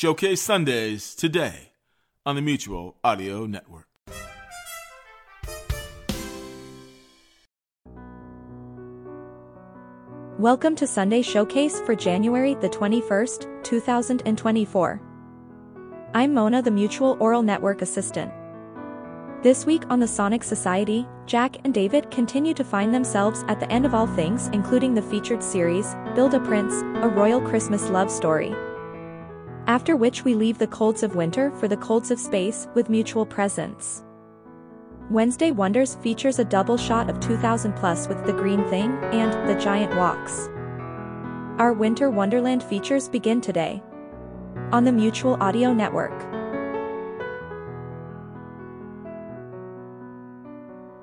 Showcase Sundays today on the Mutual Audio Network. Welcome to Sunday Showcase for January the 21st, 2024. I'm Mona, the Mutual Oral Network Assistant. This week on the Sonic Society, Jack and David continue to find themselves at the end of all things, including the featured series, Build a Prince, a royal Christmas love story. After which we leave the colds of winter for the colds of space with Mutual Presents. Wednesday Wonders features a double shot of 2000 plus with The Green Thing and The Giant Walks. Our Winter Wonderland features begin today on the Mutual Audio Network.